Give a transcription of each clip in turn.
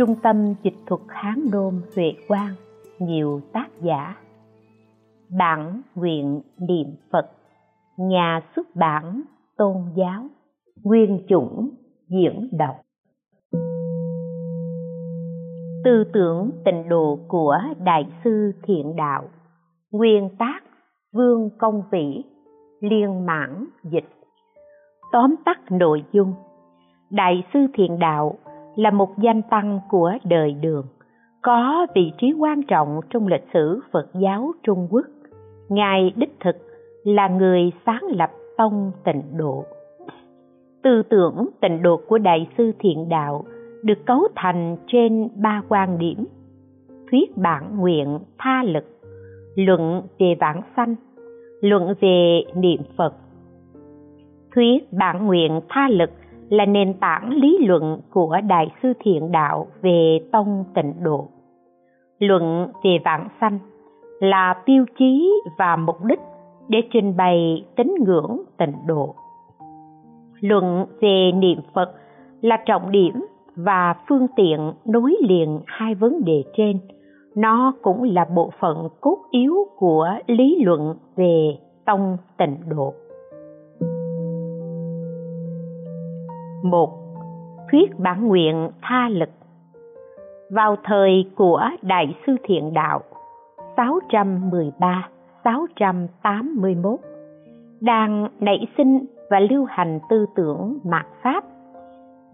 Trung tâm Dịch thuật Hán Đôn Huệ Quang, nhiều tác giả. Bản nguyện niệm Phật, nhà xuất bản tôn giáo, nguyên chủng diễn đọc. Tư tưởng tịnh độ của Đại sư Thiện Đạo, nguyên tác Vương Công Vĩ, liên mãn dịch. Tóm tắt nội dung Đại sư Thiện Đạo là một danh tăng của đời đường, có vị trí quan trọng trong lịch sử Phật giáo Trung Quốc. Ngài đích thực là người sáng lập tông tịnh độ. Tư tưởng tịnh độ của Đại sư Thiện Đạo được cấu thành trên ba quan điểm. Thuyết bản nguyện tha lực, luận về vãng sanh, luận về niệm Phật. Thuyết bản nguyện tha lực là nền tảng lý luận của Đại sư Thiện Đạo về tông tịnh độ. Luận về vạn sanh là tiêu chí và mục đích để trình bày tín ngưỡng tịnh độ. Luận về niệm Phật là trọng điểm và phương tiện nối liền hai vấn đề trên. Nó cũng là bộ phận cốt yếu của lý luận về tông tịnh độ. Một, Thuyết bản nguyện tha lực. Vào thời của Đại sư Thiện Đạo 613-681 đang nảy sinh và lưu hành tư tưởng mạt Pháp.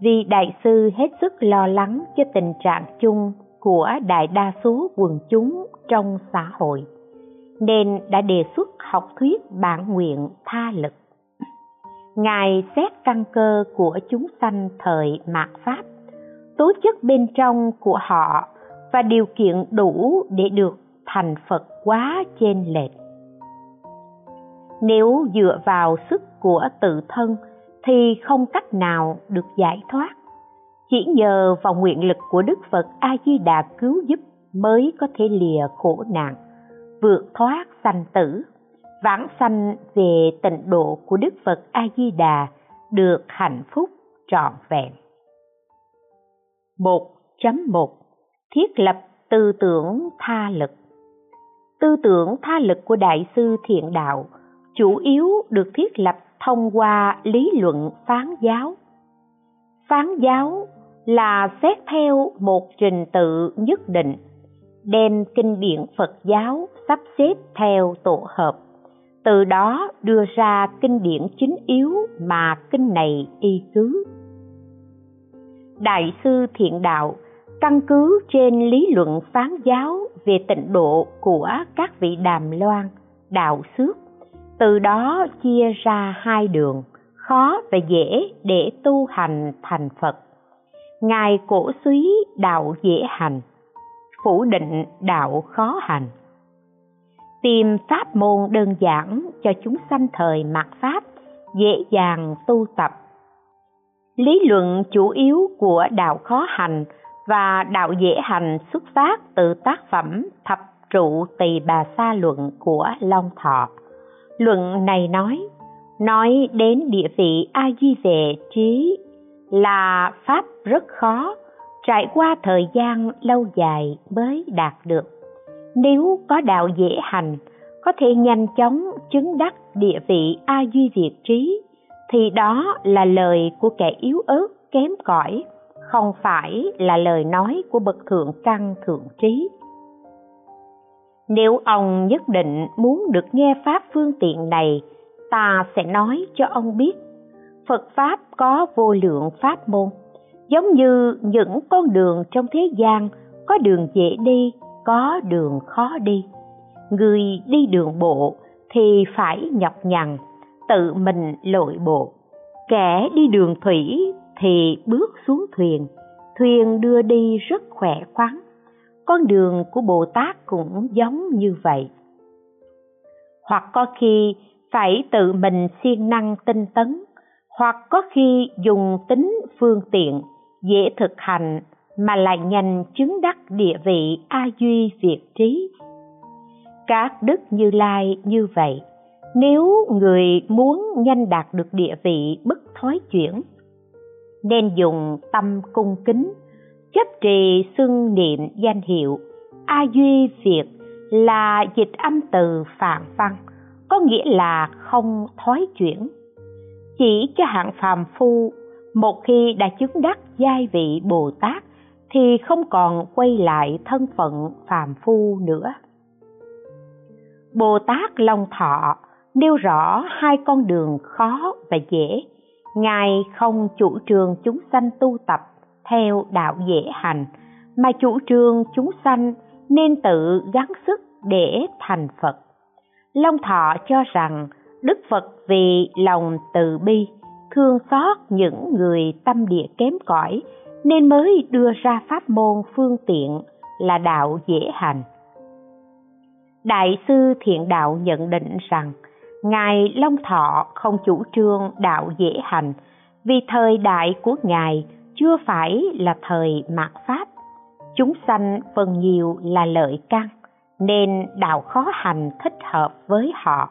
Vì đại sư hết sức lo lắng cho tình trạng chung của đại đa số quần chúng trong xã hội, nên đã đề xuất học thuyết bản nguyện tha lực ngài xét căn cơ của chúng sanh thời mạt pháp, tố chất bên trong của họ và điều kiện đủ để được thành phật quá trên lệch. Nếu dựa vào sức của tự thân thì không cách nào được giải thoát. Chỉ nhờ vào nguyện lực của đức phật a di đà cứu giúp mới có thể lìa khổ nạn, vượt thoát sanh tử vãng sanh về tịnh độ của Đức Phật A Di Đà được hạnh phúc trọn vẹn. 1.1 Thiết lập tư tưởng tha lực Tư tưởng tha lực của Đại sư Thiện Đạo chủ yếu được thiết lập thông qua lý luận phán giáo. Phán giáo là xét theo một trình tự nhất định, đem kinh điển Phật giáo sắp xếp theo tổ hợp từ đó đưa ra kinh điển chính yếu mà kinh này y cứ. Đại sư thiện đạo, căn cứ trên lý luận phán giáo về tịnh độ của các vị đàm loan, đạo xước, từ đó chia ra hai đường, khó và dễ để tu hành thành phật. Ngài cổ suý đạo dễ hành, phủ định đạo khó hành tìm pháp môn đơn giản cho chúng sanh thời mạt pháp, dễ dàng tu tập. Lý luận chủ yếu của đạo khó hành và đạo dễ hành xuất phát từ tác phẩm thập trụ tỳ bà sa luận của long thọ. Luận này nói nói đến địa vị a di về trí là pháp rất khó, trải qua thời gian lâu dài mới đạt được nếu có đạo dễ hành, có thể nhanh chóng chứng đắc địa vị a duy việt trí, thì đó là lời của kẻ yếu ớt, kém cỏi, không phải là lời nói của bậc thượng căn thượng trí. Nếu ông nhất định muốn được nghe pháp phương tiện này, ta sẽ nói cho ông biết. Phật pháp có vô lượng pháp môn, giống như những con đường trong thế gian có đường dễ đi có đường khó đi. Người đi đường bộ thì phải nhọc nhằn, tự mình lội bộ. Kẻ đi đường thủy thì bước xuống thuyền. Thuyền đưa đi rất khỏe khoắn. Con đường của bồ tát cũng giống như vậy. Hoặc có khi phải tự mình siêng năng tinh tấn, hoặc có khi dùng tính phương tiện dễ thực hành mà lại nhanh chứng đắc địa vị a duy việt trí. Các đức như lai như vậy, nếu người muốn nhanh đạt được địa vị bất thói chuyển, nên dùng tâm cung kính, chấp trì xưng niệm danh hiệu a duy việt là dịch âm từ phạn văn, có nghĩa là không thoái chuyển. Chỉ cho hạng phàm phu, một khi đã chứng đắc giai vị bồ tát thì không còn quay lại thân phận phàm phu nữa. Bồ tát long thọ nêu rõ hai con đường khó và dễ. Ngài không chủ trương chúng sanh tu tập theo đạo dễ hành, mà chủ trương chúng sanh nên tự gắng sức để thành phật. Long thọ cho rằng đức phật vì lòng từ bi, thương xót những người tâm địa kém cỏi nên mới đưa ra pháp môn phương tiện là đạo dễ hành. Đại sư thiện đạo nhận định rằng, ngài long thọ không chủ trương đạo dễ hành, vì thời đại của ngài chưa phải là thời mạt pháp. Chúng sanh phần nhiều là lợi căn, nên đạo khó hành thích hợp với họ.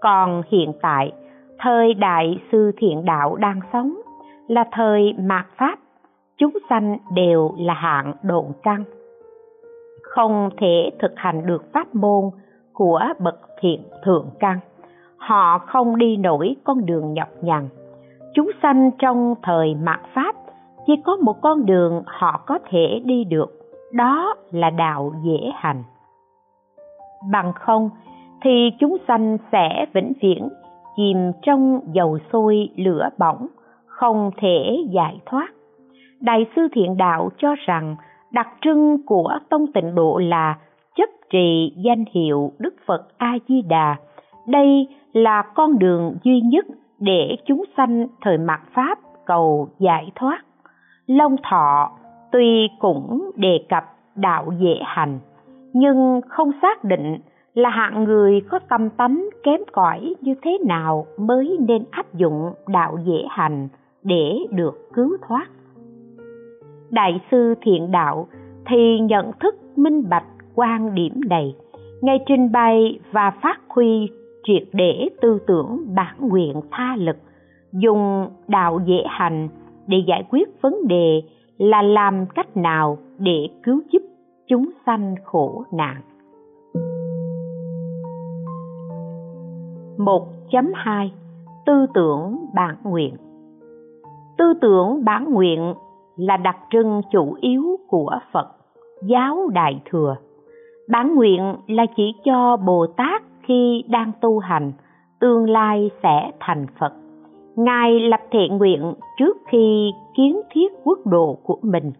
Còn hiện tại, thời đại sư thiện đạo đang sống là thời mạt pháp chúng sanh đều là hạng độn căn không thể thực hành được pháp môn của bậc thiện thượng căn. Họ không đi nổi con đường nhọc nhằn. Chúng sanh trong thời mạt pháp, chỉ có một con đường họ có thể đi được, đó là đạo dễ hành. Bằng không thì chúng sanh sẽ vĩnh viễn chìm trong dầu sôi lửa bỏng, không thể giải thoát đại sư thiện đạo cho rằng đặc trưng của tông tịnh độ là chấp trì danh hiệu đức phật a di đà đây là con đường duy nhất để chúng sanh thời mạt pháp cầu giải thoát. Long thọ tuy cũng đề cập đạo dễ hành, nhưng không xác định là hạng người có tâm tánh kém cỏi như thế nào mới nên áp dụng đạo dễ hành để được cứu thoát đại sư thiện đạo thì nhận thức minh bạch quan điểm này ngay trình bày và phát huy triệt để tư tưởng bản nguyện tha lực, dùng đạo dễ hành để giải quyết vấn đề là làm cách nào để cứu giúp chúng sanh khổ nạn. 1.2 Tư tưởng bản nguyện. Tư tưởng bản nguyện là đặc trưng chủ yếu của Phật, giáo Đại Thừa. Bản nguyện là chỉ cho Bồ Tát khi đang tu hành, tương lai sẽ thành Phật. Ngài lập thiện nguyện trước khi kiến thiết quốc độ của mình.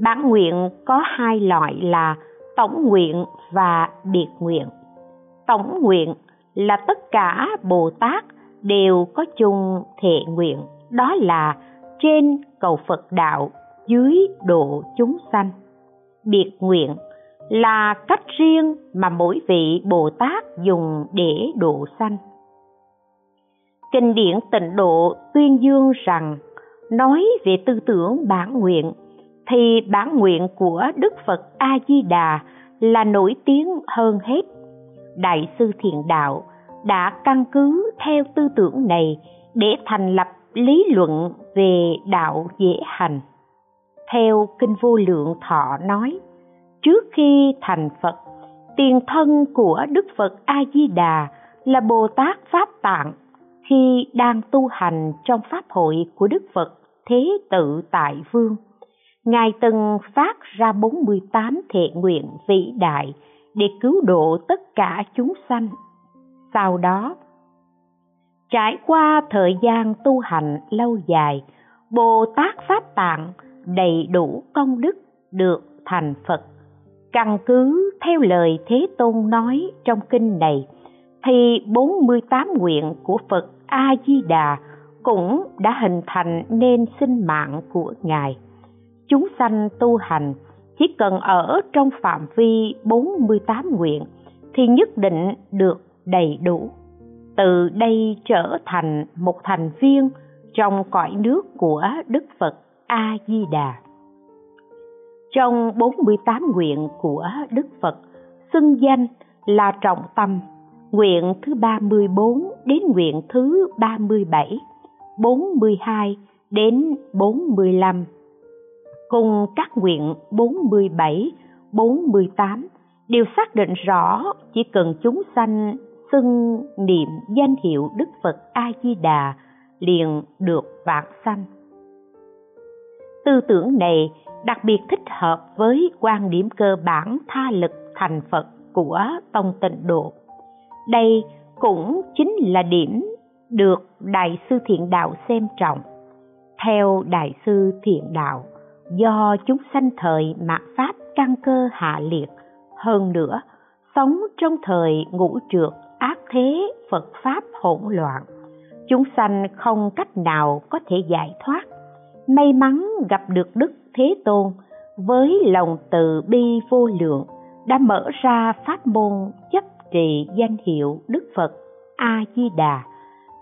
Bản nguyện có hai loại là tổng nguyện và biệt nguyện. Tổng nguyện là tất cả Bồ Tát đều có chung thệ nguyện, đó là trên cầu Phật đạo, dưới độ chúng sanh. Biệt nguyện là cách riêng mà mỗi vị Bồ Tát dùng để độ sanh. Kinh điển tịnh độ tuyên dương rằng nói về tư tưởng bản nguyện thì bản nguyện của Đức Phật A Di Đà là nổi tiếng hơn hết. Đại sư Thiện Đạo đã căn cứ theo tư tưởng này để thành lập lý luận về đạo dễ hành. Theo Kinh Vô Lượng Thọ nói, trước khi thành Phật, tiền thân của Đức Phật A Di Đà là Bồ Tát Pháp Tạng khi đang tu hành trong pháp hội của Đức Phật Thế Tự Tại Vương. Ngài từng phát ra 48 thệ nguyện vĩ đại để cứu độ tất cả chúng sanh. Sau đó, trải qua thời gian tu hành lâu dài, Bồ Tát Pháp Tạng đầy đủ công đức được thành Phật. Căn cứ theo lời Thế Tôn nói trong kinh này, thì 48 nguyện của Phật A Di Đà cũng đã hình thành nên sinh mạng của Ngài. Chúng sanh tu hành chỉ cần ở trong phạm vi 48 nguyện thì nhất định được đầy đủ. Từ đây trở thành một thành viên trong cõi nước của Đức Phật A Di Đà. Trong 48 nguyện của Đức Phật, xưng danh là trọng tâm nguyện thứ 34 đến nguyện thứ 37, 42 đến 45. cùng các nguyện 47, 48 đều xác định rõ chỉ cần chúng sanh xưng niệm danh hiệu Đức Phật A Di Đà liền được vạn sanh. Tư tưởng này đặc biệt thích hợp với quan điểm cơ bản tha lực thành Phật của tông tịnh độ. Đây cũng chính là điểm được Đại sư Thiện Đạo xem trọng. Theo Đại sư Thiện Đạo, do chúng sanh thời mạt Pháp căn cơ hạ liệt, hơn nữa, sống trong thời ngũ trượt ác thế Phật Pháp hỗn loạn, chúng sanh không cách nào có thể giải thoát. May mắn gặp được Đức Thế Tôn với lòng từ bi vô lượng đã mở ra pháp môn chấp trì danh hiệu Đức Phật A Di Đà.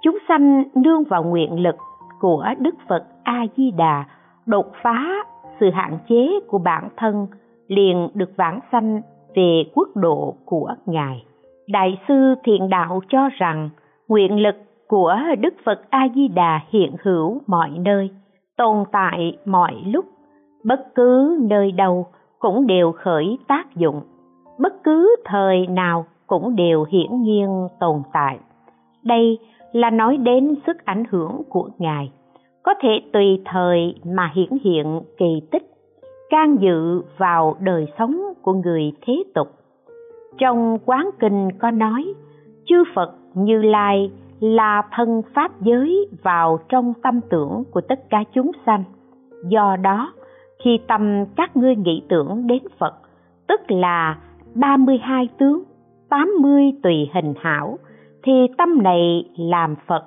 Chúng sanh nương vào nguyện lực của Đức Phật A Di Đà đột phá sự hạn chế của bản thân liền được vãng sanh về quốc độ của Ngài. Đại sư Thiện Đạo cho rằng nguyện lực của Đức Phật A Di Đà hiện hữu mọi nơi, tồn tại mọi lúc, bất cứ nơi đâu cũng đều khởi tác dụng, bất cứ thời nào cũng đều hiển nhiên tồn tại. Đây là nói đến sức ảnh hưởng của Ngài, có thể tùy thời mà hiển hiện kỳ tích, can dự vào đời sống của người thế tục. Trong quán kinh có nói, chư Phật Như Lai là thân pháp giới vào trong tâm tưởng của tất cả chúng sanh. Do đó, khi tâm các ngươi nghĩ tưởng đến Phật, tức là 32 tướng, 80 tùy hình hảo, thì tâm này làm Phật,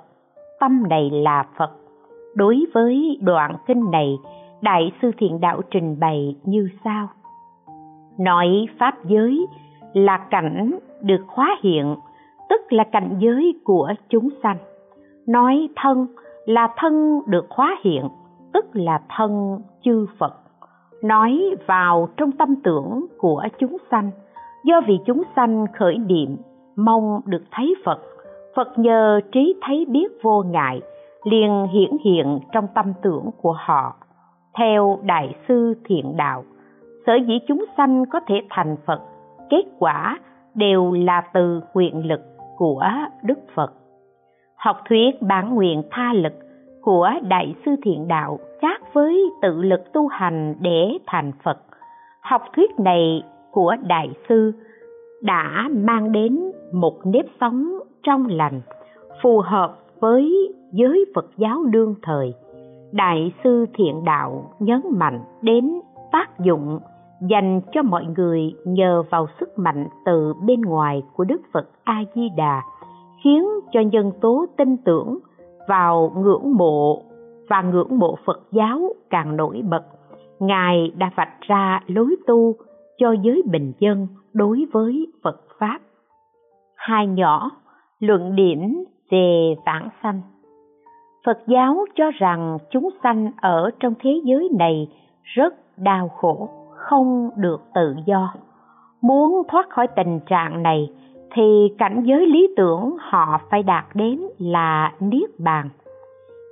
tâm này là Phật. Đối với đoạn kinh này, Đại sư Thiện Đạo trình bày như sau. Nói Pháp giới là cảnh được hóa hiện, tức là cảnh giới của chúng sanh. Nói thân là thân được hóa hiện, tức là thân chư Phật. Nói vào trong tâm tưởng của chúng sanh, do vì chúng sanh khởi niệm mong được thấy Phật, Phật nhờ trí thấy biết vô ngại, liền hiển hiện trong tâm tưởng của họ. Theo Đại sư Thiện Đạo, sở dĩ chúng sanh có thể thành Phật, kết quả đều là từ nguyện lực của Đức Phật. Học thuyết bản nguyện tha lực của Đại sư Thiện Đạo khác với tự lực tu hành để thành Phật. Học thuyết này của Đại sư đã mang đến một nếp sống trong lành, phù hợp với giới Phật giáo đương thời. Đại sư Thiện Đạo nhấn mạnh đến tác dụng dành cho mọi người nhờ vào sức mạnh từ bên ngoài của Đức Phật A Di Đà, khiến cho nhân tố tin tưởng vào ngưỡng mộ và ngưỡng mộ Phật giáo càng nổi bật. Ngài đã vạch ra lối tu cho giới bình dân đối với Phật Pháp. Hai nhỏ, luận điểm về vãng sanh. Phật giáo cho rằng chúng sanh ở trong thế giới này rất đau khổ, không được tự do. Muốn thoát khỏi tình trạng này thì cảnh giới lý tưởng họ phải đạt đến là niết bàn.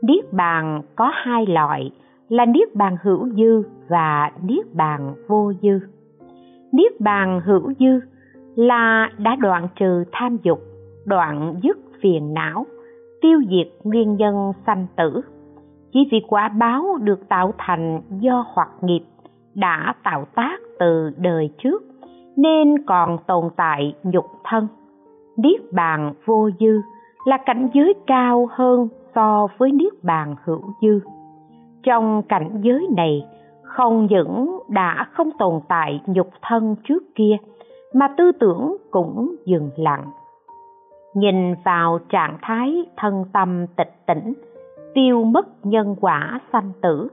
Niết bàn có hai loại là niết bàn hữu dư và niết bàn vô dư. Niết bàn hữu dư là đã đoạn trừ tham dục, đoạn dứt phiền não, tiêu diệt nguyên nhân sanh tử. Chỉ vì quả báo được tạo thành do hoặc nghiệp đã tạo tác từ đời trước nên còn tồn tại nhục thân. Niết bàn vô dư là cảnh giới cao hơn so với niết bàn hữu dư. Trong cảnh giới này, không những đã không tồn tại nhục thân trước kia, mà tư tưởng cũng dừng lặng. Nhìn vào trạng thái thân tâm tịch tỉnh, tiêu mất nhân quả sanh tử,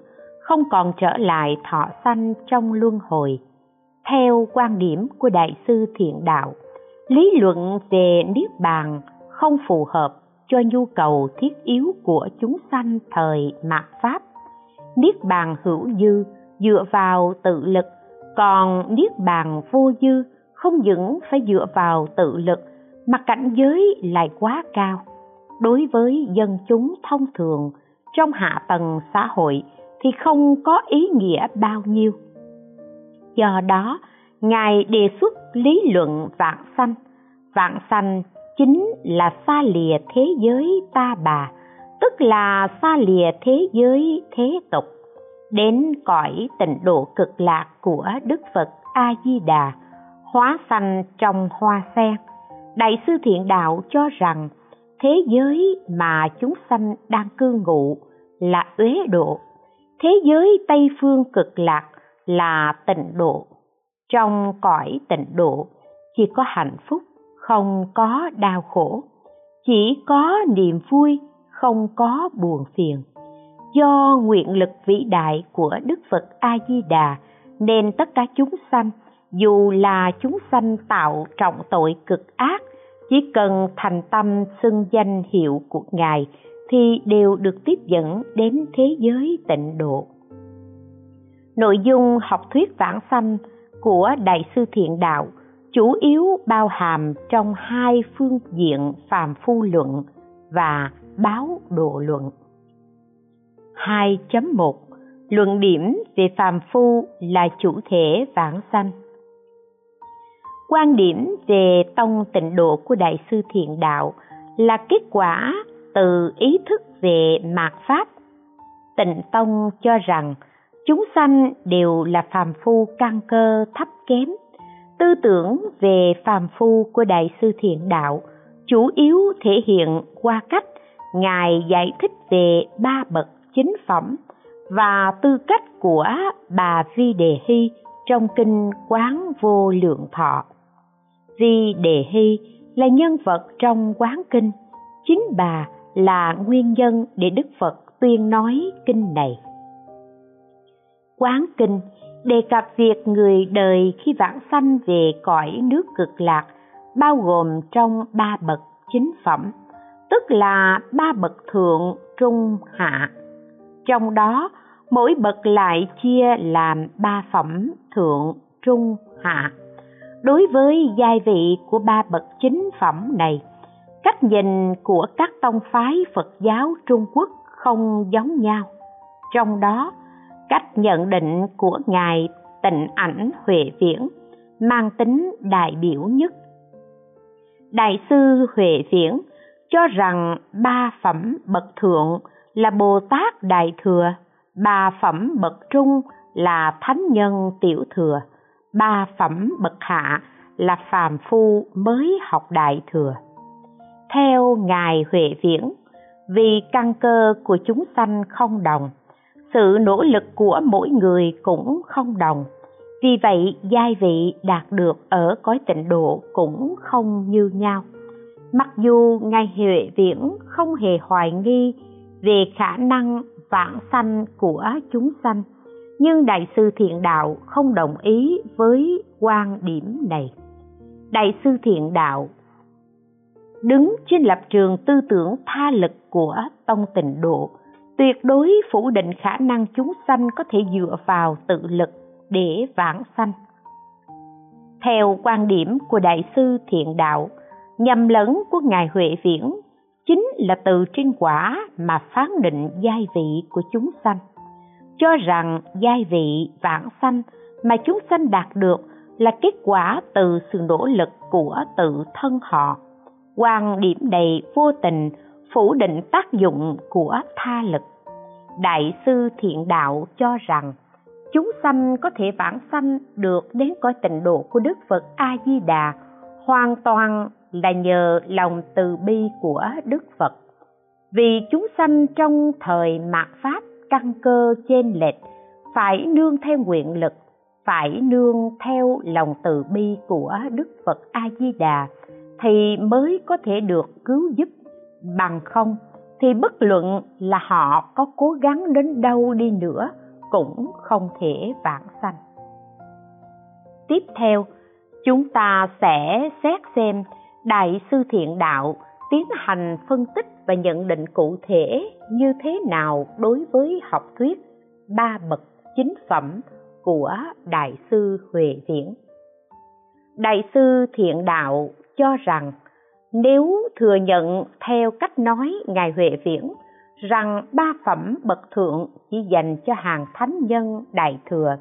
không còn trở lại thọ sanh trong luân hồi. Theo quan điểm của Đại sư Thiện Đạo, lý luận về Niết Bàn không phù hợp cho nhu cầu thiết yếu của chúng sanh thời mạt Pháp. Niết Bàn hữu dư dựa vào tự lực, còn Niết Bàn vô dư không những phải dựa vào tự lực mà cảnh giới lại quá cao. Đối với dân chúng thông thường trong hạ tầng xã hội thì không có ý nghĩa bao nhiêu. Do đó, ngài đề xuất lý luận vạn sanh. Vạn sanh chính là xa lìa thế giới ta bà, tức là xa lìa thế giới thế tục, đến cõi tịnh độ cực lạc của đức phật a di đà hóa sanh trong hoa sen. Đại sư thiện đạo cho rằng, thế giới mà chúng sanh đang cư ngụ là uế độ thế giới tây phương cực lạc là tịnh độ. Trong cõi tịnh độ, chỉ có hạnh phúc, không có đau khổ. Chỉ có niềm vui, không có buồn phiền. Do nguyện lực vĩ đại của đức phật a di đà nên tất cả chúng sanh, dù là chúng sanh tạo trọng tội cực ác, chỉ cần thành tâm xưng danh hiệu của ngài thì đều được tiếp dẫn đến thế giới tịnh độ. Nội dung học thuyết vãng sanh của đại sư thiện đạo chủ yếu bao hàm trong hai phương diện phàm phu luận và báo độ luận. 2.1 Luận điểm về phàm phu là chủ thể vãng sanh. Quan điểm về tông tịnh độ của đại sư thiện đạo là kết quả từ ý thức về mạt pháp. Tịnh tông cho rằng chúng sanh đều là phàm phu căn cơ thấp kém. Tư tưởng về phàm phu của đại sư thiện đạo chủ yếu thể hiện qua cách ngài giải thích về ba bậc chính phẩm và tư cách của bà vi đề hy trong kinh quán vô lượng thọ. Vi đề hy là nhân vật trong quán kinh, chính bà là nguyên nhân để đức phật tuyên nói kinh này. Quán kinh đề cập việc người đời khi vãng sanh về cõi nước cực lạc, bao gồm trong ba bậc chính phẩm, tức là ba bậc thượng, trung, hạ. Trong đó, mỗi bậc lại chia làm ba phẩm thượng, trung, hạ. Đối với giai vị của ba bậc chính phẩm này cách nhìn của các tông phái phật giáo trung quốc không giống nhau. Trong đó, cách nhận định của ngài tịnh ảnh huệ viễn mang tính đại biểu nhất. Đại sư huệ viễn cho rằng ba phẩm bậc thượng là bồ tát đại thừa, ba phẩm bậc trung là thánh nhân tiểu thừa, ba phẩm bậc hạ là phàm phu mới học đại thừa theo ngài huệ viễn, vì căn cơ của chúng sanh không đồng, sự nỗ lực của mỗi người cũng không đồng. Vì vậy, giai vị đạt được ở cõi tịnh độ cũng không như nhau. Mặc dù ngài huệ viễn không hề hoài nghi về khả năng vãng sanh của chúng sanh, nhưng đại sư thiện đạo không đồng ý với quan điểm này. Đại sư thiện đạo đứng trên lập trường tư tưởng tha lực của tông tịnh độ. Tuyệt đối phủ định khả năng chúng sanh có thể dựa vào tự lực để vãng sanh. Theo quan điểm của đại sư thiện đạo, nhầm lẫn của ngài huệ viễn chính là từ trên quả mà phán định giai vị của chúng sanh. Cho rằng giai vị vãng sanh mà chúng sanh đạt được là kết quả từ sự nỗ lực của tự thân họ quan điểm này vô tình, phủ định tác dụng của tha lực. Đại sư thiện đạo cho rằng, chúng sanh có thể vãng sanh được đến cõi tịnh độ của đức phật a di đà hoàn toàn là nhờ lòng từ bi của đức phật. Vì chúng sanh trong thời mạt pháp căn cơ trên lệch, phải nương theo nguyện lực, phải nương theo lòng từ bi của đức phật a di đà thì mới có thể được cứu giúp. Bằng không thì bất luận là họ có cố gắng đến đâu đi nữa cũng không thể vãng sanh. Tiếp theo, chúng ta sẽ xét xem đại sư thiện đạo tiến hành phân tích và nhận định cụ thể như thế nào đối với học thuyết ba bậc chính phẩm của đại sư huệ viễn. Đại sư thiện đạo cho rằng nếu thừa nhận theo cách nói ngài huệ viễn rằng ba phẩm bậc thượng chỉ dành cho hàng thánh nhân đại thừa,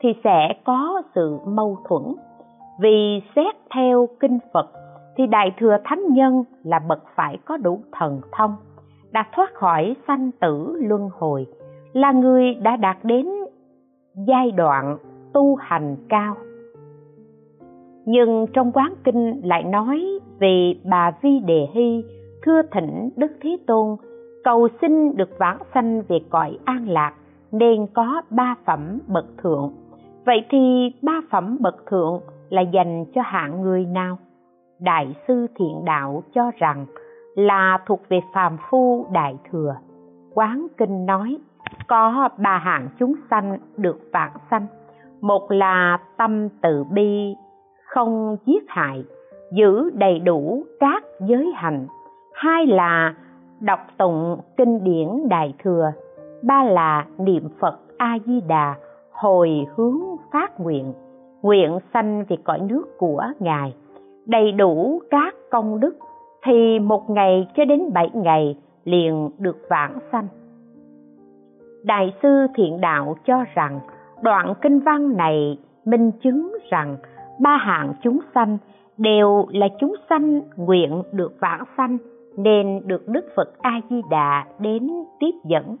thì sẽ có sự mâu thuẫn. Vì xét theo kinh phật, thì đại thừa thánh nhân là bậc phải có đủ thần thông, đã thoát khỏi sanh tử luân hồi, là người đã đạt đến giai đoạn tu hành cao nhưng trong quán kinh lại nói về bà vi đề hy, thưa thỉnh đức thế tôn, cầu xin được vãng sanh về cõi an lạc, nên có ba phẩm bậc thượng. Vậy thì ba phẩm bậc thượng là dành cho hạng người nào? Đại sư thiện đạo cho rằng là thuộc về phàm phu đại thừa. Quán kinh nói, có ba hạng chúng sanh được vãng sanh. Một là tâm từ bi không giết hại, giữ đầy đủ các giới hành hai là đọc tụng kinh điển đại thừa. Ba là niệm phật a di đà hồi hướng phát nguyện. Nguyện sanh về cõi nước của ngài. Đầy đủ các công đức, thì một ngày cho đến bảy ngày liền được vãng sanh. Đại sư thiện đạo cho rằng, đoạn kinh văn này minh chứng rằng ba hạng chúng sanh đều là chúng sanh nguyện được vãng sanh, nên được đức phật a di đà đến tiếp dẫn.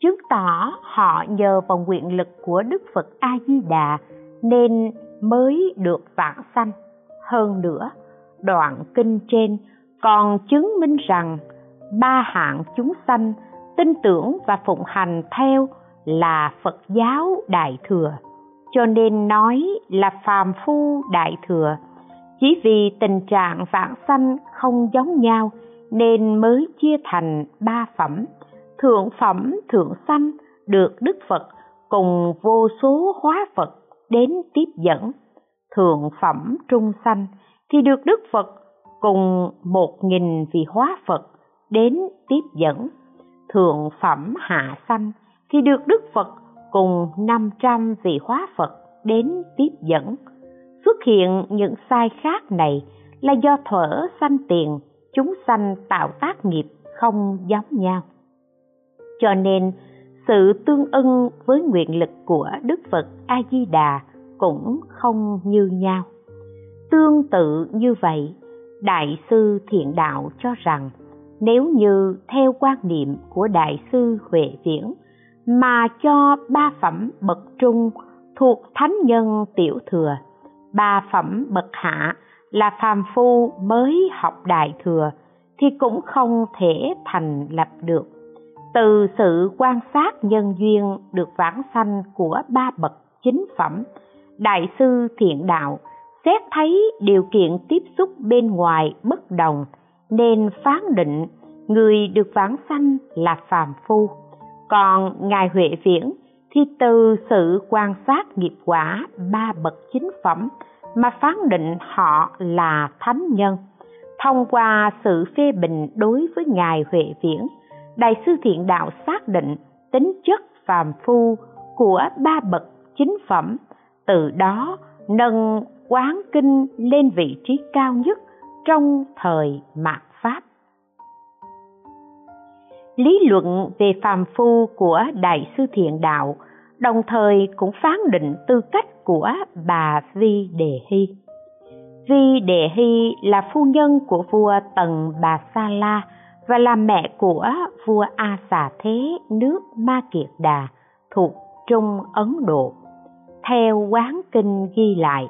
Chứng tỏ họ nhờ vào nguyện lực của đức phật a di đà nên mới được vãng sanh. Hơn nữa, đoạn kinh trên còn chứng minh rằng ba hạng chúng sanh tin tưởng và phụng hành theo là phật giáo đại thừa cho nên nói là phàm phu đại thừa. Chỉ vì tình trạng vãng sanh không giống nhau, nên mới chia thành ba phẩm. Thượng phẩm, thượng sanh được đức phật cùng vô số hóa phật đến tiếp dẫn. Thượng phẩm, trung sanh thì được đức phật cùng một nghìn vị hóa phật đến tiếp dẫn. Thượng phẩm, hạ sanh thì được đức phật cùng 500 vị hóa phật đến tiếp dẫn. Xuất hiện những sai khác này là do thuở sanh tiền, chúng sanh tạo tác nghiệp không giống nhau. Cho nên, sự tương ưng với nguyện lực của đức phật a di đà cũng không như nhau. Tương tự như vậy, đại sư thiện đạo cho rằng, nếu như theo quan niệm của đại sư huệ viễn mà cho ba phẩm bậc trung thuộc thánh nhân tiểu thừa. Ba phẩm bậc hạ là phàm phu mới học đại thừa thì cũng không thể thành lập được. Từ sự quan sát nhân duyên được vãng sanh của ba bậc chính phẩm, đại sư thiện đạo xét thấy điều kiện tiếp xúc bên ngoài bất đồng nên phán định người được vãng sanh là phàm phu còn ngài huệ viễn thì từ sự quan sát nghiệp quả ba bậc chính phẩm mà phán định họ là thánh nhân, thông qua sự phê bình đối với ngài huệ viễn, đại sư thiện đạo xác định tính chất phàm phu của ba bậc chính phẩm, từ đó nâng quán kinh lên vị trí cao nhất trong thời mạt lý luận về phàm phu của đại sư thiện đạo, đồng thời cũng phán định tư cách của bà vi đề hy. Vi đề hy là phu nhân của vua tần bà sa la và là mẹ của vua a xà thế nước ma kiệt đà thuộc trung ấn độ. Theo quán kinh ghi lại,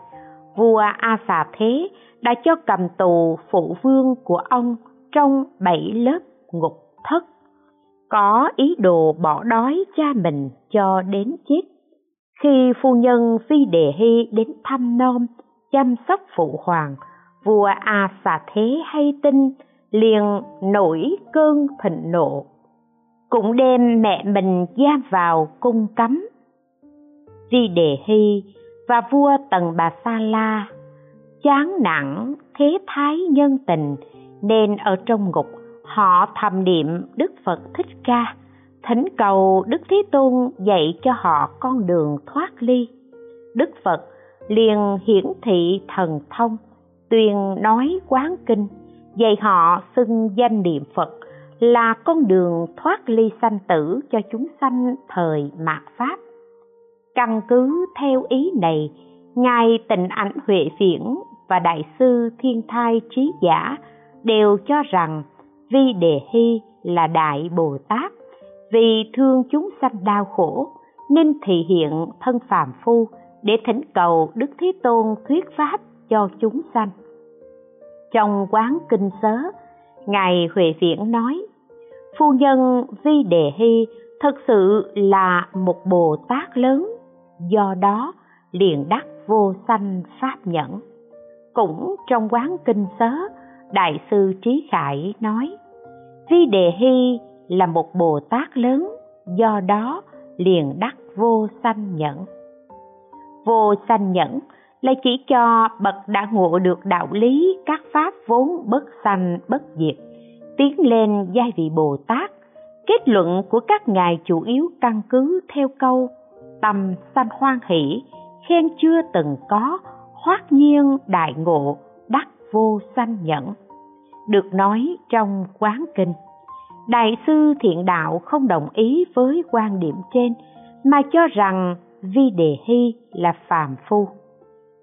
vua a xà thế đã cho cầm tù phụ vương của ông trong bảy lớp ngục thất có ý đồ bỏ đói cha mình cho đến chết. Khi phu nhân phi đề hy đến thăm nom, chăm sóc phụ hoàng, vua a xà thế hay tin, liền nổi cơn thịnh nộ. Cũng đem mẹ mình giam vào cung cấm. Vi đề hy và vua tần bà sa la chán nản thế thái nhân tình nên ở trong ngục họ thầm niệm đức phật thích ca, thỉnh cầu đức thế tôn dạy cho họ con đường thoát ly. Đức phật liền hiển thị thần thông, tuyên nói quán kinh, dạy họ xưng danh niệm phật là con đường thoát ly sanh tử cho chúng sanh thời mạt pháp. Căn cứ theo ý này, ngài tịnh ảnh huệ viễn và đại sư thiên thai trí giả đều cho rằng vi đề hy là đại bồ tát. Vì thương chúng sanh đau khổ, nên thị hiện thân phàm phu để thỉnh cầu đức thế tôn thuyết pháp cho chúng sanh. Trong quán kinh sớ, ngài huệ viễn nói, phu nhân vi đề hy thật sự là một bồ tát lớn, do đó liền đắc vô sanh pháp nhẫn. Cũng trong quán kinh sớ đại sư trí khải nói vi đề hy là một bồ tát lớn, do đó liền đắc vô sanh nhẫn. Vô sanh nhẫn là chỉ cho bậc đã ngộ được đạo lý các pháp vốn bất sanh, bất diệt, tiến lên giai vị bồ tát. Kết luận của các ngài chủ yếu căn cứ theo câu, tâm sanh hoan hỷ, khen chưa từng có hoát nhiên đại ngộ vô sanh nhẫn, được nói trong quán kinh. Đại sư thiện đạo không đồng ý với quan điểm trên, mà cho rằng vi đề hy là phàm phu.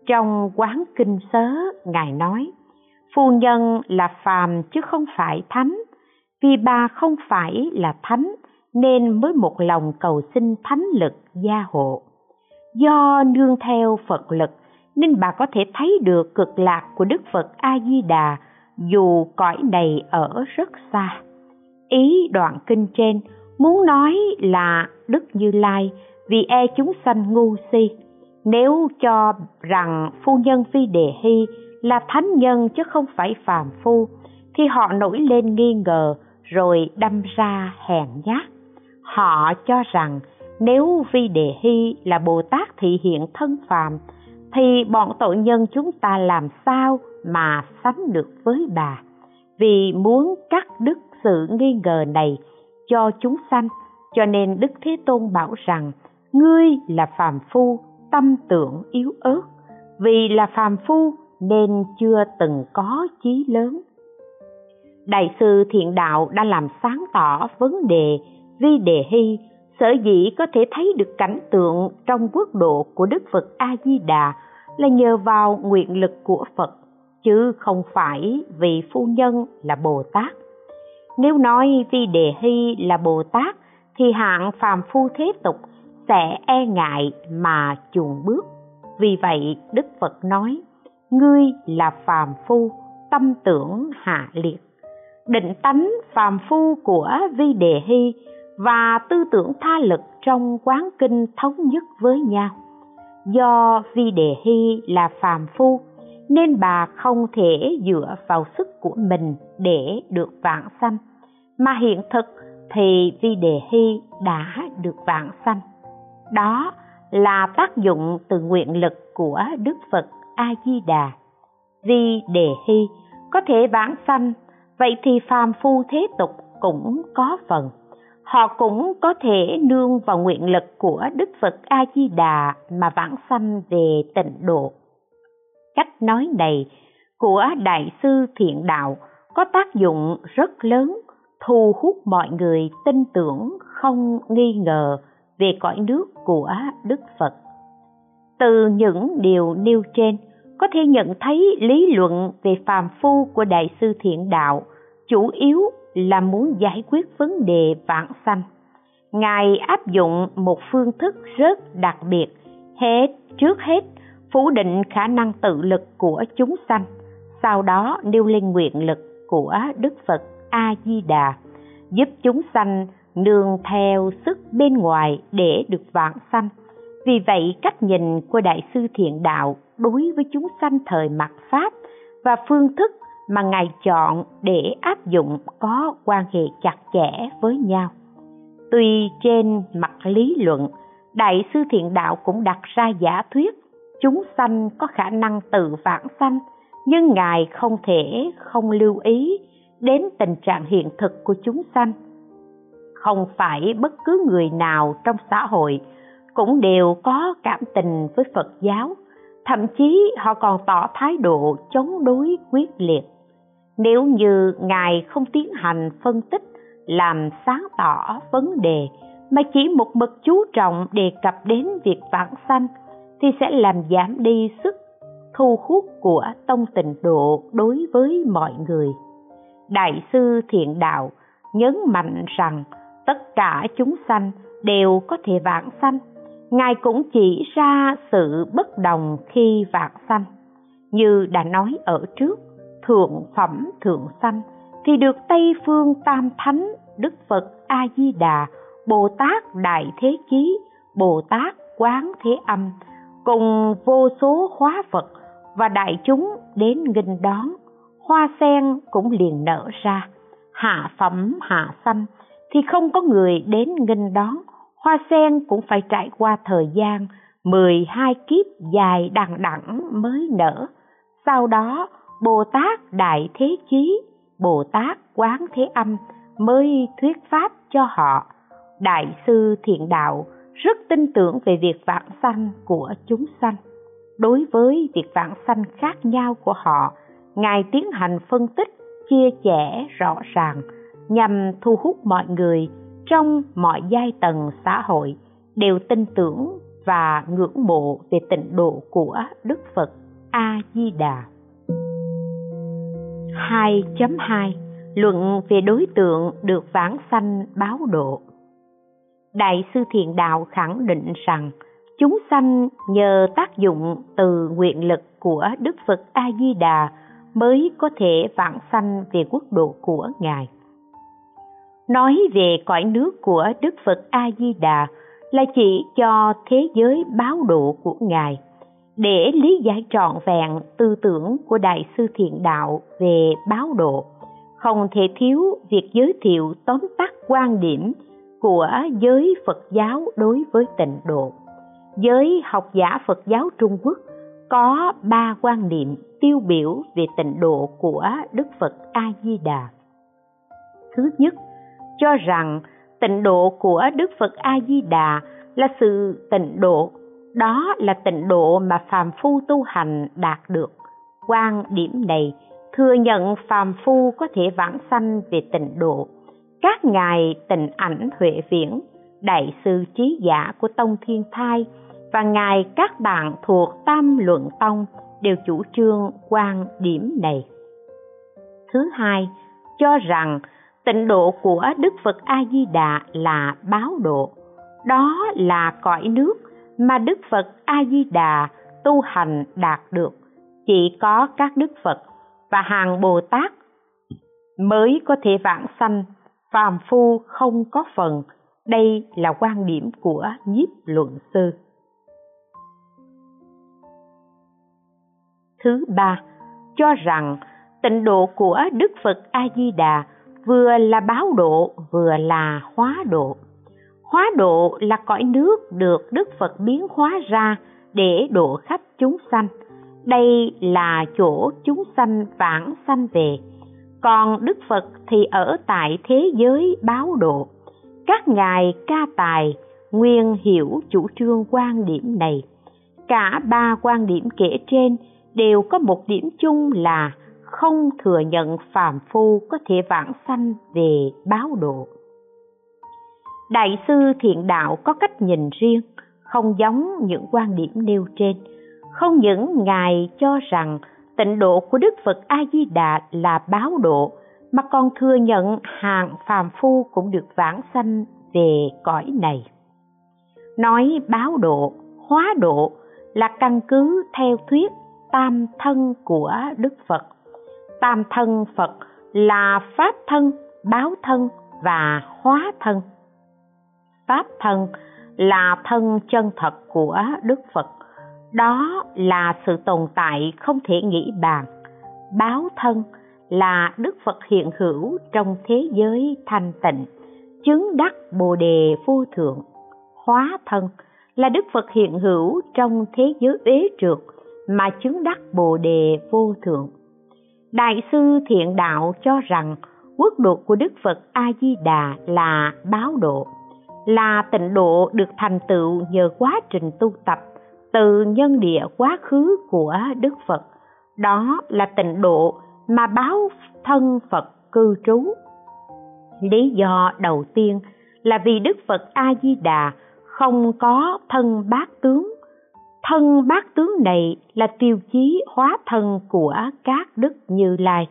Trong quán kinh sớ, ngài nói, phu nhân là phàm chứ không phải thánh. Vì bà không phải là thánh, nên mới một lòng cầu xin thánh lực gia hộ. Do nương theo phật lực nên bà có thể thấy được cực lạc của đức phật a di đà dù cõi này ở rất xa. Ý đoạn kinh trên muốn nói là đức như lai, vì e chúng sanh ngu si. Nếu cho rằng phu nhân phi đề hy là thánh nhân chứ không phải phàm phu, thì họ nổi lên nghi ngờ rồi đâm ra hèn nhát. Họ cho rằng nếu vi đề hy là bồ tát thị hiện thân phàm thì bọn tội nhân chúng ta làm sao mà sánh được với bà? Vì muốn cắt đứt sự nghi ngờ này cho chúng sanh, cho nên đức thế tôn bảo rằng, ngươi là phàm phu, tâm tưởng yếu ớt. Vì là phàm phu nên chưa từng có chí lớn. Đại sư thiện đạo đã làm sáng tỏ vấn đề vi đề hy sở dĩ có thể thấy được cảnh tượng trong quốc độ của đức phật a di đà là nhờ vào nguyện lực của phật, chứ không phải vì phu nhân là bồ tát. Nếu nói vi đề hy là bồ tát, thì hạng phàm phu thế tục sẽ e ngại mà chuồn bước. Vì vậy, đức phật nói, ngươi là phàm phu, tâm tưởng hạ liệt. Định tánh phàm phu của vi đề hy và tư tưởng tha lực trong quán kinh thống nhất với nhau. Do vi đề hy là phàm phu, nên bà không thể dựa vào sức của mình để được vạn sanh. Mà hiện thực thì vi đề hy đã được vạn sanh. Đó là tác dụng từ nguyện lực của đức phật a di đà vi đề hy có thể vãng sanh, vậy thì phàm phu thế tục cũng có phần họ cũng có thể nương vào nguyện lực của đức phật a di đà mà vãng sanh về tịnh độ. Cách nói này của đại sư thiện đạo có tác dụng rất lớn, thu hút mọi người tin tưởng không nghi ngờ về cõi nước của đức phật. Từ những điều nêu trên, có thể nhận thấy lý luận về phàm phu của đại sư thiện đạo chủ yếu là muốn giải quyết vấn đề vãng sanh. Ngài áp dụng một phương thức rất đặc biệt. Hết, trước hết, phủ định khả năng tự lực của chúng sanh, sau đó nêu lên nguyện lực của đức phật a di đà, giúp chúng sanh nương theo sức bên ngoài để được vãng sanh. Vì vậy, cách nhìn của đại sư thiện đạo đối với chúng sanh thời mặt pháp và phương thức mà ngài chọn để áp dụng có quan hệ chặt chẽ với nhau. Tuy trên mặt lý luận, đại sư thiện đạo cũng đặt ra giả thuyết, chúng sanh có khả năng tự vãng sanh, nhưng ngài không thể không lưu ý đến tình trạng hiện thực của chúng sanh. Không phải bất cứ người nào trong xã hội cũng đều có cảm tình với phật giáo, thậm chí họ còn tỏ thái độ chống đối quyết liệt nếu như ngài không tiến hành phân tích, làm sáng tỏ vấn đề mà chỉ một mực chú trọng đề cập đến việc vãng sanh, thì sẽ làm giảm đi sức thu hút của tông tịnh độ đối với mọi người. Đại sư thiện đạo nhấn mạnh rằng tất cả chúng sanh đều có thể vãng sanh. Ngài cũng chỉ ra sự bất đồng khi vãng sanh. Như đã nói ở trước thượng phẩm, thượng sanh, thì được tây phương tam thánh, đức phật a di đà bồ tát đại thế chí bồ tát quán thế âm cùng vô số hóa phật và đại chúng đến nghinh đón. Hoa sen cũng liền nở ra. Hạ phẩm, hạ sanh thì không có người đến nghinh đón. Hoa sen cũng phải trải qua thời gian 12 kiếp dài đằng đẵng mới nở. Sau đó bồ tát đại thế chí, bồ tát quán thế âm mới thuyết pháp cho họ đại sư thiện đạo rất tin tưởng về việc vãng sanh của chúng sanh đối với việc vãng sanh khác nhau của họ, ngài tiến hành phân tích, chia sẻ rõ ràng, nhằm thu hút mọi người trong mọi giai tầng xã hội đều tin tưởng và ngưỡng mộ về tịnh độ của Đức Phật A Di Đà. 2.2 Luận về đối tượng được vãng sanh báo độ Đại sư Thiện Đạo khẳng định rằng, chúng sanh nhờ tác dụng từ nguyện lực của Đức Phật A Di Đà mới có thể vãng sanh về quốc độ của Ngài. Nói về cõi nước của Đức Phật A Di Đà là chỉ cho thế giới báo độ của Ngài để lý giải trọn vẹn tư tưởng của Đại sư Thiện Đạo về báo độ, không thể thiếu việc giới thiệu tóm tắt quan điểm của giới Phật giáo đối với tịnh độ. Giới học giả Phật giáo Trung Quốc có ba quan niệm tiêu biểu về tịnh độ của Đức Phật A Di Đà. Thứ nhất, cho rằng tịnh độ của Đức Phật A Di Đà là sự tịnh độ, đó là tịnh độ mà phàm phu tu hành đạt được. Quan điểm này thừa nhận phàm phu có thể vãng sanh về tịnh độ. Các ngài tịnh ảnh huệ viễn, đại sư trí giả của Tông Thiên Thai và ngài các bạn thuộc Tam Luận Tông đều chủ trương quan điểm này. Thứ hai, cho rằng tịnh độ của Đức Phật A Di Đà là báo độ. Đó là cõi nước mà Đức Phật A Di Đà tu hành đạt được. Chỉ có các đức Phật và hàng Bồ Tát mới có thể vãng sanh, phàm phu không có phần. Đây là quan điểm của nhiếp luận sư. Thứ ba, cho rằng tịnh độ của Đức Phật A Di Đà vừa là báo độ vừa là hóa độ hóa độ là cõi nước được đức phật biến hóa ra để độ khắp chúng sanh. Đây là chỗ chúng sanh vãng sanh về. Còn đức phật thì ở tại thế giới báo độ. Các ngài ca tài nguyên hiểu chủ trương quan điểm này. Cả ba quan điểm kể trên đều có một điểm chung là không thừa nhận phàm phu có thể vãng sanh về báo độ đại sư thiện đạo có cách nhìn riêng, không giống những quan điểm nêu trên. Không những ngài cho rằng tịnh độ của đức phật a di đà là báo độ, mà còn thừa nhận hàng phàm phu cũng được vãng sanh về cõi này. Nói báo độ, hóa độ là căn cứ theo thuyết tam thân của đức phật. Tam thân phật là pháp thân, báo thân và hóa thân pháp thân là thân chân thật của đức phật. Đó là sự tồn tại không thể nghĩ bàn. Báo thân là đức phật hiện hữu trong thế giới thanh tịnh, chứng đắc bồ đề vô thượng. Hóa thân là đức phật hiện hữu trong thế giới ế trượt mà chứng đắc bồ đề vô thượng. Đại sư thiện đạo cho rằng quốc độ của đức phật a di đà là báo độ là tịnh độ được thành tựu nhờ quá trình tu tập, từ nhân địa quá khứ của đức phật. Đó là tịnh độ mà báo thân phật cư trú. Lý do đầu tiên là vì đức phật a di đà không có thân bát tướng. Thân bát tướng này là tiêu chí hóa thân của các đức như lai,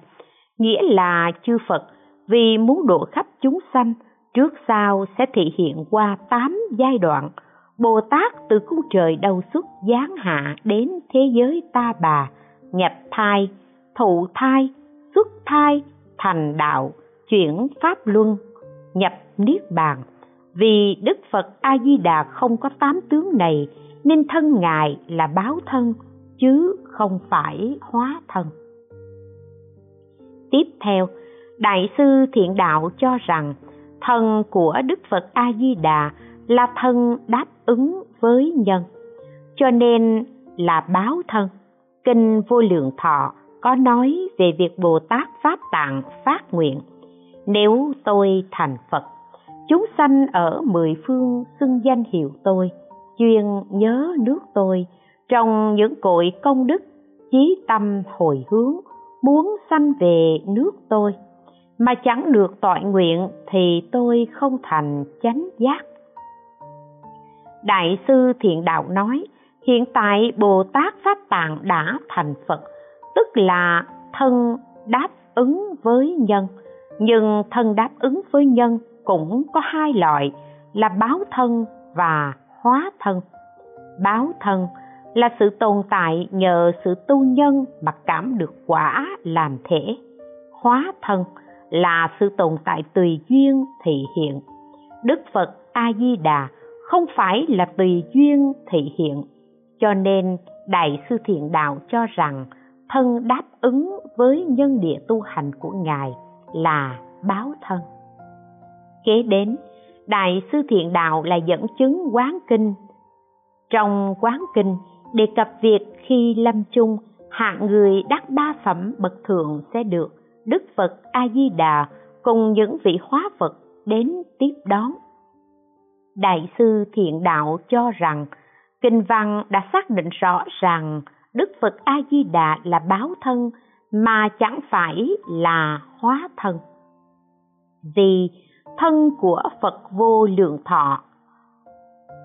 nghĩa là chư phật vì muốn độ khắp chúng sanh trước sau sẽ thể hiện qua tám giai đoạn, bồ tát từ cung trời đầu xuất giáng hạ đến thế giới ta bà, nhập thai, thụ thai, xuất thai, thành đạo, chuyển pháp luân, nhập niết bàn. Vì đức phật a di đà không có tám tướng này, nên thân ngài là báo thân, chứ không phải hóa thân. Tiếp theo, đại sư thiện đạo cho rằng thân của đức phật a di đà là thân đáp ứng với nhân, cho nên là báo thân. Kinh vô lượng thọ có nói về việc bồ tát pháp tạng phát nguyện, nếu tôi thành phật, chúng sanh ở mười phương xưng danh hiệu tôi, chuyên nhớ nước tôi, trong những cội công đức, chí tâm hồi hướng, muốn sanh về nước tôi mà chẳng được tội nguyện thì tôi không thành chánh giác. Đại sư thiện đạo nói, hiện tại bồ tát pháp tạng đã thành phật, tức là thân đáp ứng với nhân. Nhưng thân đáp ứng với nhân cũng có hai loại, là báo thân và hóa thân. Báo thân là sự tồn tại nhờ sự tu nhân mà cảm được quả làm thể. Hóa thân là sự tồn tại tùy duyên thị hiện. Đức phật a di đà không phải là tùy duyên thị hiện. Cho nên đại sư thiện đạo cho rằng thân đáp ứng với nhân địa tu hành của ngài là báo thân. Kế đến, đại sư thiện đạo là dẫn chứng quán kinh. Trong quán kinh, đề cập việc khi lâm chung hạng người đắc ba phẩm bậc thượng sẽ được đức phật a di đà cùng những vị hóa phật đến tiếp đón. Đại sư thiện đạo cho rằng, kinh văn đã xác định rõ ràng đức phật a di đà là báo thân mà chẳng phải là hóa thân. Vì thân của phật vô lượng thọ,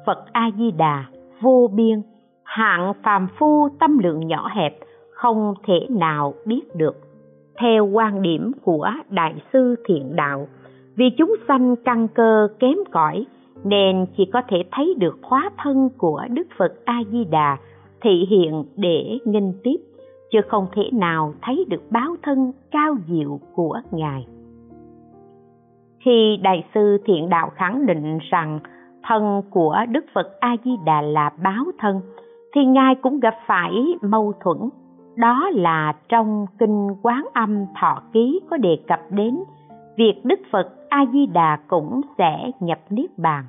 phật a di đà vô biên, hạng phàm phu tâm lượng nhỏ hẹp không thể nào biết được theo quan điểm của đại sư thiện đạo. Vì chúng sanh căn cơ kém cỏi, nên chỉ có thể thấy được hóa thân của đức phật a di đà thị hiện để nghinh tiếp, chứ không thể nào thấy được báo thân cao diệu của ngài. Khi đại sư thiện đạo khẳng định rằng thân của đức phật a di đà là báo thân, thì ngài cũng gặp phải mâu thuẫn đó là trong kinh quán âm thọ ký có đề cập đến việc đức phật a di đà cũng sẽ nhập niết bàn.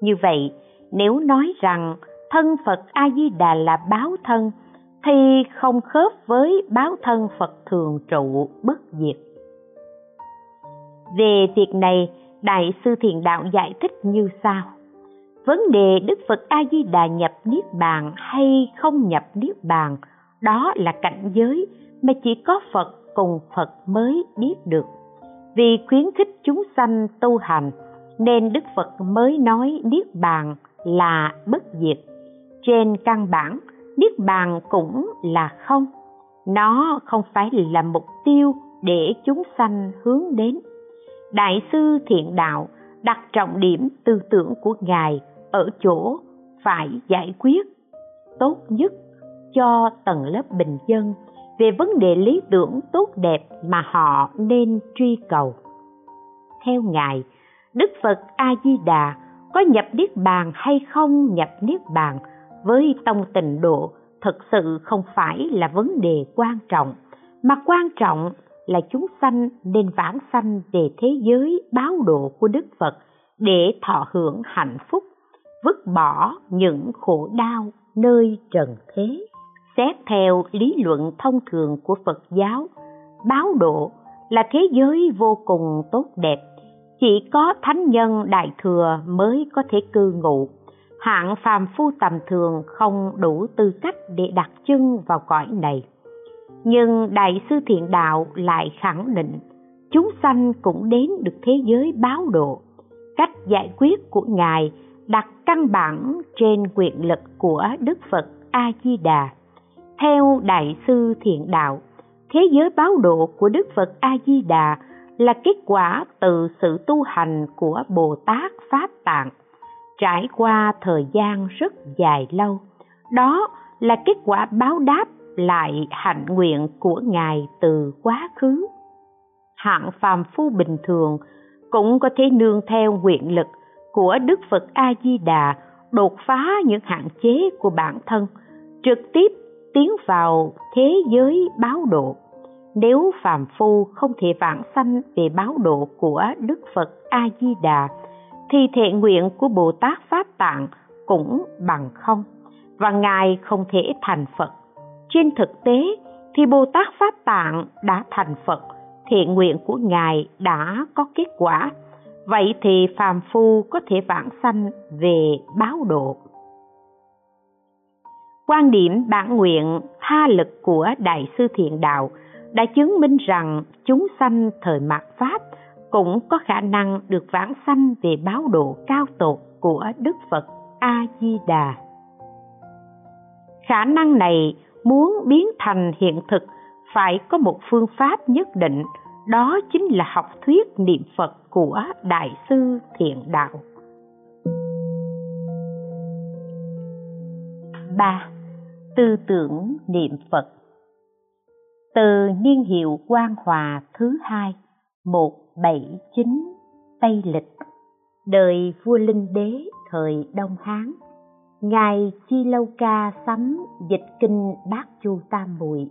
Như vậy, nếu nói rằng thân phật a di đà là báo thân, thì không khớp với báo thân phật thường trụ bất diệt. Về việc này, đại sư thiền đạo giải thích như sau. Vấn đề đức phật a di đà nhập niết bàn hay không nhập niết bàn đó là cảnh giới mà chỉ có phật cùng phật mới biết được. Vì khuyến khích chúng sanh tu hành, nên đức phật mới nói niết bàn là bất diệt. Trên căn bản, niết bàn cũng là không. Nó không phải là mục tiêu để chúng sanh hướng đến. Đại sư thiện đạo đặt trọng điểm tư tưởng của ngài ở chỗ phải giải quyết tốt nhất cho tầng lớp bình dân về vấn đề lý tưởng tốt đẹp mà họ nên truy cầu. Theo ngài, đức phật a di đà có nhập niết bàn hay không nhập niết bàn với tông tịnh độ thực sự không phải là vấn đề quan trọng, mà quan trọng là chúng sanh nên vãng sanh về thế giới báo độ của đức phật để thọ hưởng hạnh phúc, vứt bỏ những khổ đau nơi trần thế xét theo lý luận thông thường của phật giáo, báo độ là thế giới vô cùng tốt đẹp. Chỉ có thánh nhân đại thừa mới có thể cư ngụ. Hạng phàm phu tầm thường không đủ tư cách để đặt chân vào cõi này. Nhưng đại sư thiện đạo lại khẳng định, chúng sanh cũng đến được thế giới báo độ. Cách giải quyết của ngài đặt căn bản trên quyền lực của đức phật a di đà theo đại sư thiện đạo. Thế giới báo độ của đức phật a di đà là kết quả từ sự tu hành của bồ tát pháp tạng. Trải qua thời gian rất dài lâu, đó là kết quả báo đáp lại hạnh nguyện của ngài từ quá khứ. Hạng phàm phu bình thường cũng có thể nương theo nguyện lực của đức phật a di đà đột phá những hạn chế của bản thân, trực tiếp tiến vào thế giới báo độ. Nếu phàm phu không thể vãng sanh về báo độ của đức phật a di đà thì thệ nguyện của bồ tát pháp tạng cũng bằng không và ngài không thể thành phật. Trên thực tế, thì bồ tát pháp tạng đã thành phật thiện nguyện của ngài đã có kết quả. Vậy thì phàm phu có thể vãng sanh về báo độ quan điểm bản nguyện, tha lực của đại sư thiện đạo đã chứng minh rằng chúng sanh thời mạt pháp cũng có khả năng được vãng sanh về báo độ cao tột của đức phật a di đà khả năng này muốn biến thành hiện thực phải có một phương pháp nhất định, đó chính là học thuyết niệm phật của đại sư thiện đạo. Ba tư tưởng niệm phật. Từ niên hiệu quan hòa thứ hai, một bảy chín tây lịch, đời vua linh đế thời đông hán, ngài chi lâu ca sắm dịch kinh bát chu tam muội,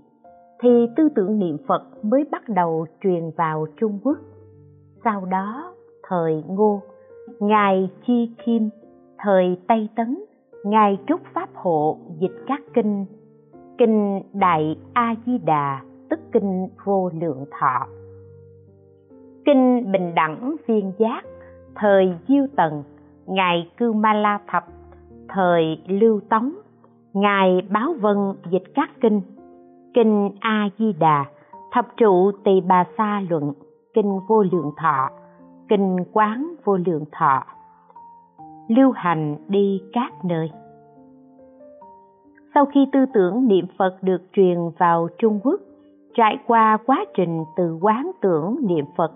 thì tư tưởng niệm phật mới bắt đầu truyền vào trung quốc. Sau đó, thời ngô, ngài chi kim, thời tây tấn ngài trúc pháp hộ dịch các kinh. Kinh đại a di đà tức kinh vô lượng thọ. Kinh bình đẳng viên giác, thời diêu tần, ngài cư ma la thập, thời lưu tống, ngài báo vân dịch các kinh. Kinh a di đà thập trụ tỳ bà sa luận, kinh vô lượng thọ, kinh quán vô lượng thọ lưu hành đi các nơi. Sau khi tư tưởng niệm phật được truyền vào trung quốc, trải qua quá trình từ quán tưởng niệm phật,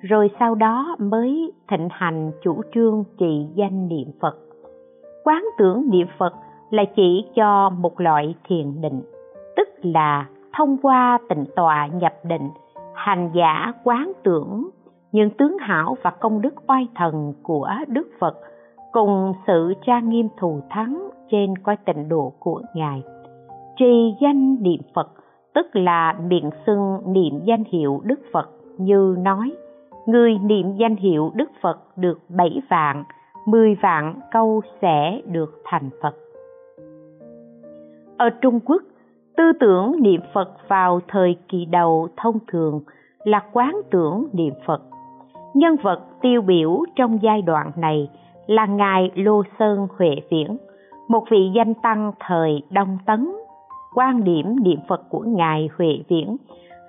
rồi sau đó mới thịnh hành chủ trương trị danh niệm phật. Quán tưởng niệm phật là chỉ cho một loại thiền định, tức là thông qua tịnh tọa nhập định, hành giả quán tưởng những tướng hảo và công đức oai thần của đức phật cùng sự trang nghiêm thù thắng trên coi tịnh độ của ngài. Trì danh niệm phật, tức là miệng xưng niệm danh hiệu đức phật, như nói, người niệm danh hiệu đức phật được bảy vạn, mười vạn câu sẽ được thành phật. Ở trung quốc, tư tưởng niệm phật vào thời kỳ đầu thông thường là quán tưởng niệm phật. Nhân vật tiêu biểu trong giai đoạn này là ngài lô sơn huệ viễn, một vị danh tăng thời đông tấn, quan điểm niệm phật của ngài huệ viễn,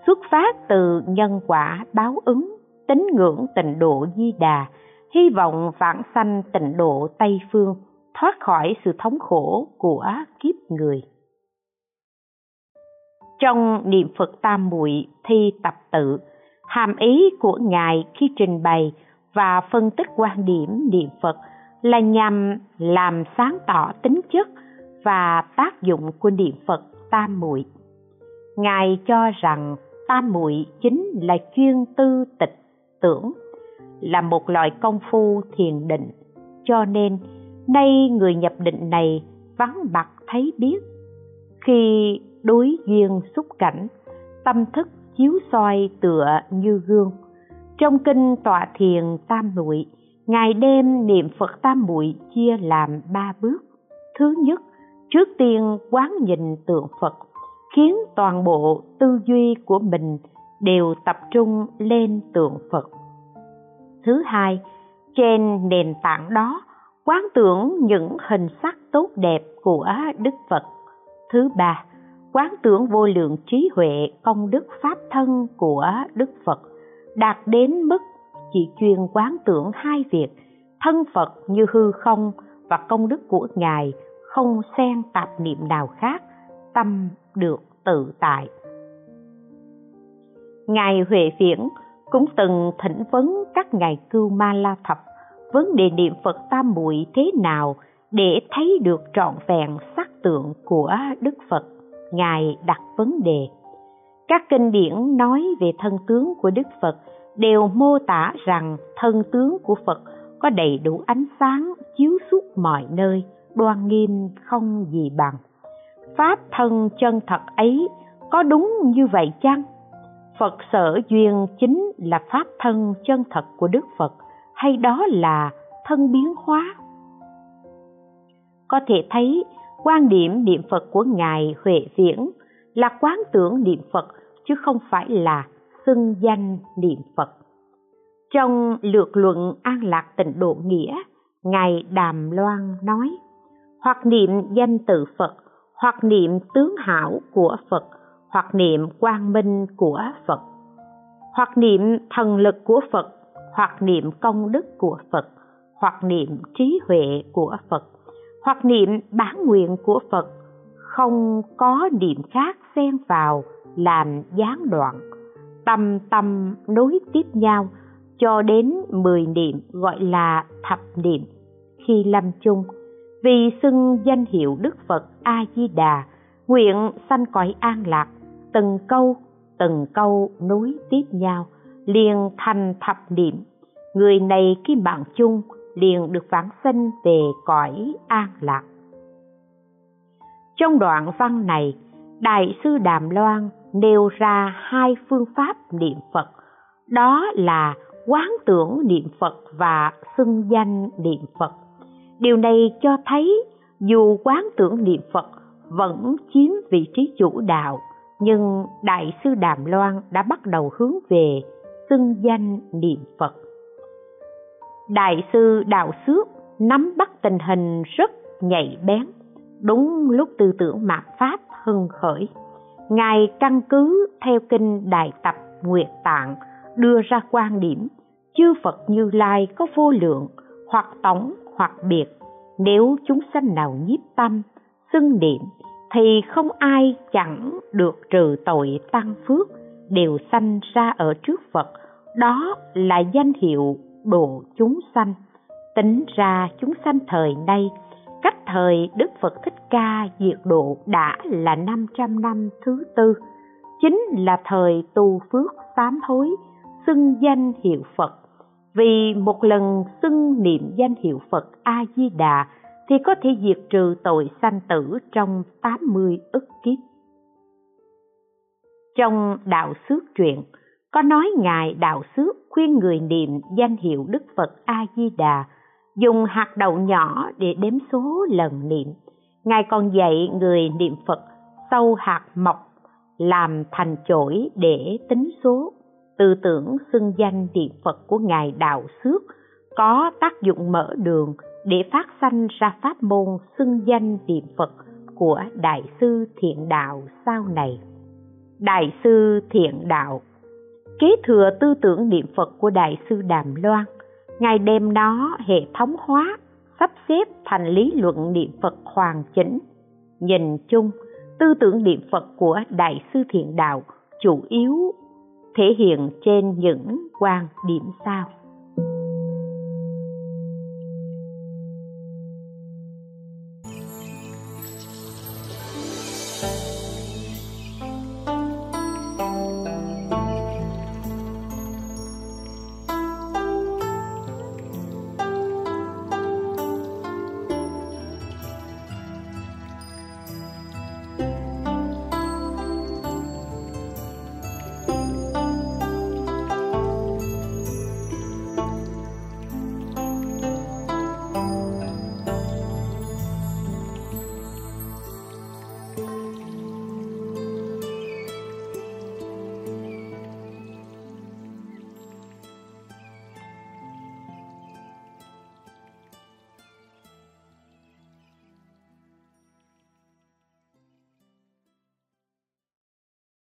xuất phát từ nhân quả báo ứng, tín ngưỡng tịnh độ di đà, hy vọng vãng sanh tịnh độ tây phương, thoát khỏi sự thống khổ của kiếp người. Trong niệm phật tam muội thi tập tự, hàm ý của ngài khi trình bày và phân tích quan điểm niệm phật là nhằm làm sáng tỏ tính chất và tác dụng của niệm phật tam muội. Ngài cho rằng tam muội chính là chuyên tư tịch tưởng, là một loại công phu thiền định. Cho nên, nay người nhập định này vắng mặt thấy biết. Khi đối duyên xúc cảnh, tâm thức chiếu soi tựa như gương trong kinh tọa thiền tam muội, ngày đêm niệm phật tam muội chia làm ba bước. Thứ nhất, trước tiên quán nhìn tượng phật, khiến toàn bộ tư duy của mình đều tập trung lên tượng phật. Thứ hai, trên nền tảng đó, quán tưởng những hình sắc tốt đẹp của đức phật. Thứ ba, quán tưởng vô lượng trí huệ công đức pháp thân của đức phật đạt đến mức chỉ chuyên quán tưởng hai việc, thân phật như hư không và công đức của ngài không xen tạp niệm nào khác, tâm được tự tại. Ngài huệ viễn cũng từng thỉnh vấn các ngài cưu ma la thập vấn đề niệm phật tam muội thế nào để thấy được trọn vẹn sắc tượng của đức phật. Ngài đặt vấn đề các kinh điển nói về thân tướng của đức phật đều mô tả rằng thân tướng của phật có đầy đủ ánh sáng chiếu suốt mọi nơi, đoan nghiêm không gì bằng. Pháp thân chân thật ấy có đúng như vậy chăng? Phật sở duyên chính là pháp thân chân thật của đức phật hay đó là thân biến hóa? Có thể thấy, quan điểm niệm phật của ngài huệ viễn là quán tưởng niệm phật, chứ không phải là xưng danh niệm phật. Trong lược luận an lạc tịnh độ nghĩa, ngài đàm loan nói, hoặc niệm danh tự phật, hoặc niệm tướng hảo của phật, hoặc niệm quang minh của phật, hoặc niệm thần lực của phật, hoặc niệm công đức của phật, hoặc niệm trí huệ của phật, hoặc niệm bản nguyện của phật, không có niệm khác xen vào, làm gián đoạn tâm tâm nối tiếp nhau cho đến mười niệm gọi là thập niệm. Khi lâm chung, vì xưng danh hiệu đức phật a di đà nguyện sanh cõi an lạc, từng câu từng câu nối tiếp nhau, liền thành thập niệm. Người này khi mạng chung liền được vãng sinh về cõi an lạc. Trong đoạn văn này đại sư đàm loan nêu ra hai phương pháp niệm phật. Đó là quán tưởng niệm phật và xưng danh niệm phật. Điều này cho thấy dù quán tưởng niệm phật vẫn chiếm vị trí chủ đạo, nhưng đại sư đàm loan đã bắt đầu hướng về xưng danh niệm phật. Đại sư đạo xước nắm bắt tình hình rất nhạy bén đúng lúc tư tưởng mạt pháp hưng khởi, ngài căn cứ theo kinh đại tập nguyệt tạng đưa ra quan điểm, chư phật như lai có vô lượng hoặc tổng hoặc biệt, nếu chúng sanh nào nhiếp tâm, xưng niệm thì không ai chẳng được trừ tội tăng phước, đều sanh ra ở trước phật. Đó là danh hiệu độ chúng sanh. Tính ra chúng sanh thời nay cách thời Đức Phật Thích Ca diệt độ đã là 500 năm thứ tư, chính là thời tu phước sám hối, xưng danh hiệu Phật. Vì một lần xưng niệm danh hiệu Phật A-di-đà thì có thể diệt trừ tội sanh tử trong 80 ức kiếp. Trong Đạo Xước truyện, có nói Ngài Đạo Xước khuyên người niệm danh hiệu Đức Phật A-di-đà dùng hạt đậu nhỏ để đếm số lần niệm. Ngài còn dạy người niệm Phật sâu hạt mọc làm thành chổi để tính số. Tư tưởng xưng danh niệm Phật của Ngài Đạo Xước có tác dụng mở đường để phát sanh ra pháp môn xưng danh niệm Phật của Đại sư Thiện Đạo sau này. Đại sư Thiện Đạo, kế thừa tư tưởng niệm Phật của Đại sư Đàm Loan ngài đem nó hệ thống hóa, sắp xếp thành lý luận niệm phật hoàn chỉnh. Nhìn chung, tư tưởng niệm phật của đại sư thiện đạo chủ yếu thể hiện trên những quan điểm sau.